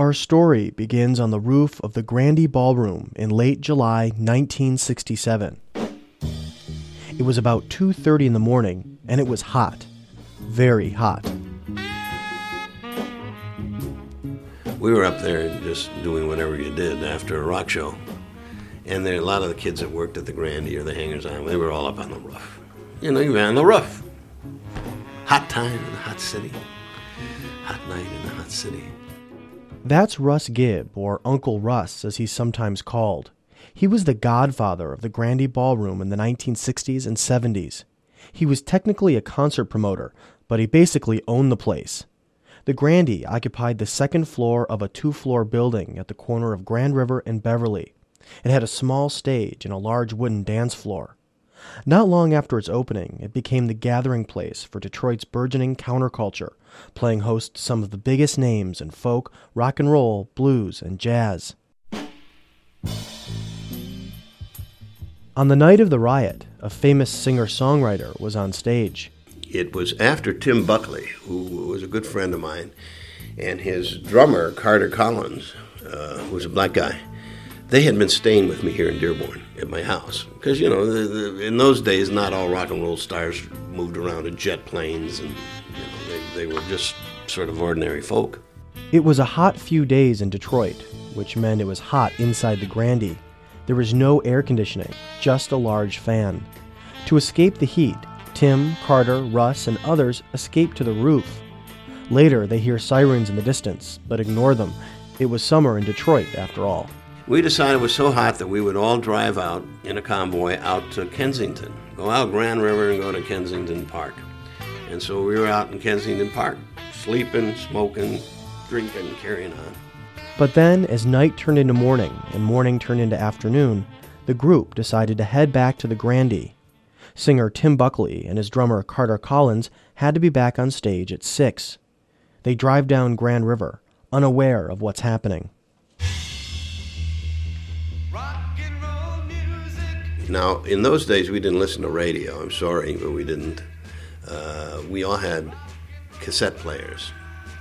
Our story begins on the roof of the Grande Ballroom in late July 1967. It was about 2:30 in the morning and it was hot. Very hot. We were up there just doing whatever you did after a rock show. And there a lot of the kids that worked at the Grande or the hangers on, they were all up on the roof. You know, you were on the roof. Hot time in the hot city. Hot night in the hot city. That's Russ Gibb, or Uncle Russ as he's sometimes called. He was the godfather of the Grande Ballroom in the 1960s and 70s. He was technically a concert promoter, but he basically owned the place. The Grande occupied the second floor of a two floor building at the corner of Grand River and Beverly. It had a small stage and a large wooden dance floor. Not long after its opening, it became the gathering place for Detroit's burgeoning counterculture, playing host to some of the biggest names in folk, rock and roll, blues, and jazz. On the night of the riot, a famous singer songwriter was on stage. It was after Tim Buckley, who was a good friend of mine, and his drummer, Carter Collins, uh, was a black guy they had been staying with me here in Dearborn at my house because you know the, the, in those days not all rock and roll stars moved around in jet planes and you know, they, they were just sort of ordinary folk. It was a hot few days in Detroit, which meant it was hot inside the Grande. There was no air conditioning, just a large fan. To escape the heat, Tim, Carter, Russ, and others escaped to the roof. Later, they hear sirens in the distance, but ignore them. It was summer in Detroit, after all we decided it was so hot that we would all drive out in a convoy out to Kensington, go out Grand River and go to Kensington Park. And so we were out in Kensington Park, sleeping, smoking, drinking, carrying on. But then, as night turned into morning and morning turned into afternoon, the group decided to head back to the Grande. Singer Tim Buckley and his drummer Carter Collins had to be back on stage at 6. They drive down Grand River, unaware of what's happening. Now, in those days, we didn't listen to radio. I'm sorry, but we didn't. Uh, we all had cassette players,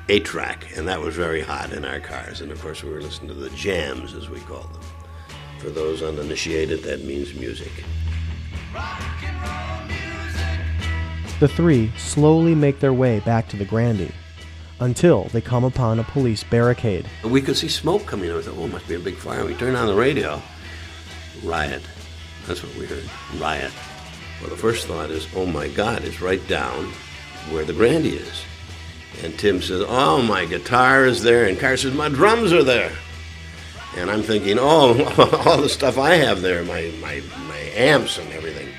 eight track, and that was very hot in our cars. And of course, we were listening to the jams, as we called them. For those uninitiated, that means music. The three slowly make their way back to the Grande until they come upon a police barricade. We could see smoke coming out. We thought, oh, it must be a big fire. We turned on the radio. Riot. That's what we heard. Riot. Well, the first thought is, oh my God, it's right down where the Grande is. And Tim says, oh, my guitar is there. And Carr says, my drums are there. And I'm thinking, oh, all the stuff I have there, my, my, my amps and everything.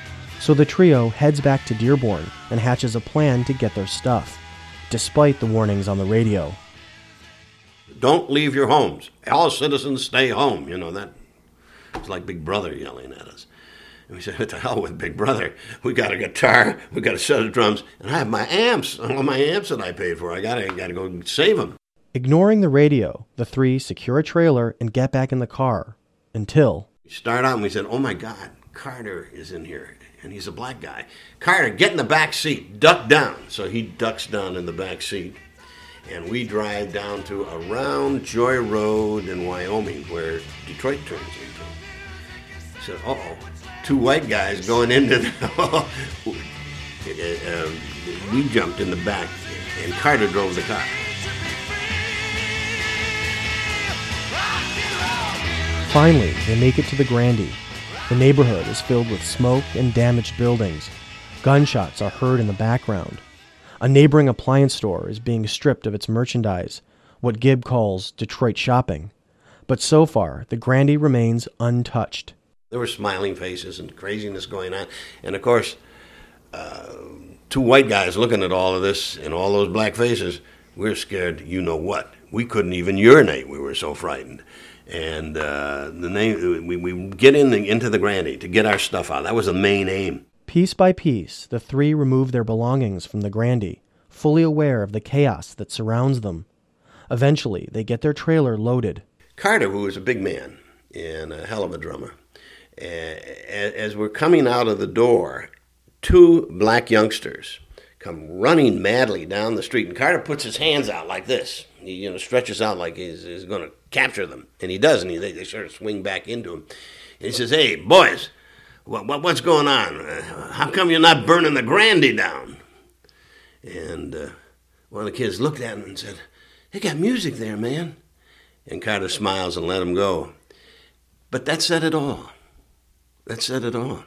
So the trio heads back to Dearborn and hatches a plan to get their stuff, despite the warnings on the radio. Don't leave your homes. All citizens stay home. You know, that it's like Big Brother yelling at us. And we said, what the hell with Big Brother? We got a guitar, we got a set of drums, and I have my amps, all my amps that I paid for. I gotta, gotta go save them. Ignoring the radio, the three secure a trailer and get back in the car until. We start out and we said, oh my God, Carter is in here, and he's a black guy. Carter, get in the back seat, duck down. So he ducks down in the back seat, and we drive down to around Joy Road in Wyoming, where Detroit turns into. So, uh oh, two white guys going into the. uh, we jumped in the back, and Carter drove the car. Finally, they make it to the Grande. The neighborhood is filled with smoke and damaged buildings. Gunshots are heard in the background. A neighboring appliance store is being stripped of its merchandise, what Gibb calls Detroit shopping. But so far, the Grande remains untouched. There were smiling faces and craziness going on. And of course, uh, two white guys looking at all of this and all those black faces, we're scared, you know what. We couldn't even urinate. We were so frightened. And uh, the name, we, we get in the, into the Grande to get our stuff out. That was the main aim. Piece by piece, the three remove their belongings from the Grande, fully aware of the chaos that surrounds them. Eventually, they get their trailer loaded. Carter, who was a big man and a hell of a drummer, as we're coming out of the door, two black youngsters come running madly down the street, and Carter puts his hands out like this. He you know stretches out like he's, he's going to capture them, and he does, and he, they, they sort of swing back into him. And he says, "Hey, boys, what, what what's going on? Uh, how come you're not burning the Grande down?" And uh, one of the kids looked at him and said, "They got music there, man." And Carter smiles and let him go. But that said it all. That said it all.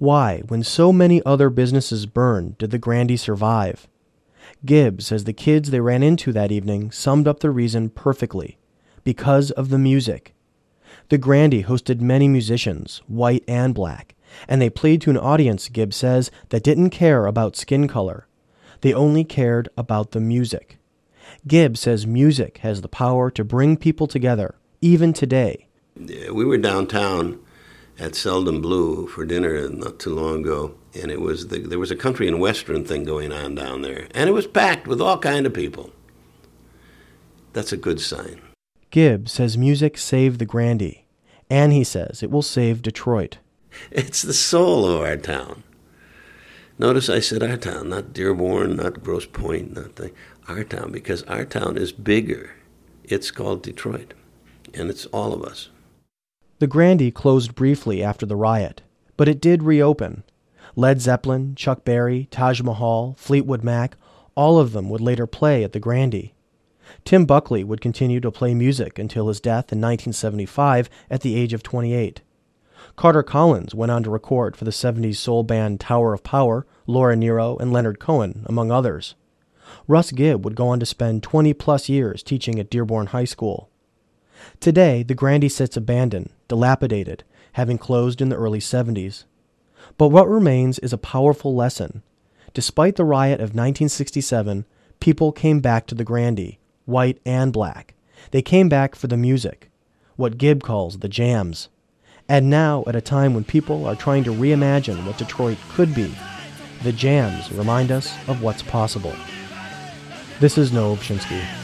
Why, when so many other businesses burned, did the Grande survive? Gibbs says the kids they ran into that evening summed up the reason perfectly because of the music. The Grande hosted many musicians, white and black, and they played to an audience, Gibbs says, that didn't care about skin color. They only cared about the music. Gibbs says music has the power to bring people together, even today. We were downtown at Seldom Blue for dinner not too long ago, and it was the, there was a country and western thing going on down there, and it was packed with all kind of people. That's a good sign. Gibb says music saved the Grande, and he says it will save Detroit. It's the soul of our town. Notice I said our town, not Dearborn, not Grosse Pointe, the, Our town, because our town is bigger. It's called Detroit, and it's all of us. The Grande closed briefly after the riot, but it did reopen. Led Zeppelin, Chuck Berry, Taj Mahal, Fleetwood Mac, all of them would later play at the Grande. Tim Buckley would continue to play music until his death in 1975 at the age of 28. Carter Collins went on to record for the 70s soul band Tower of Power, Laura Nyro, and Leonard Cohen, among others. Russ Gibb would go on to spend 20 plus years teaching at Dearborn High School. Today, the Grande sits abandoned, dilapidated, having closed in the early 70s. But what remains is a powerful lesson. Despite the riot of 1967, people came back to the Grande, white and black. They came back for the music, what Gibb calls the jams. And now, at a time when people are trying to reimagine what Detroit could be, the jams remind us of what's possible. This is Noah Ovshinsky.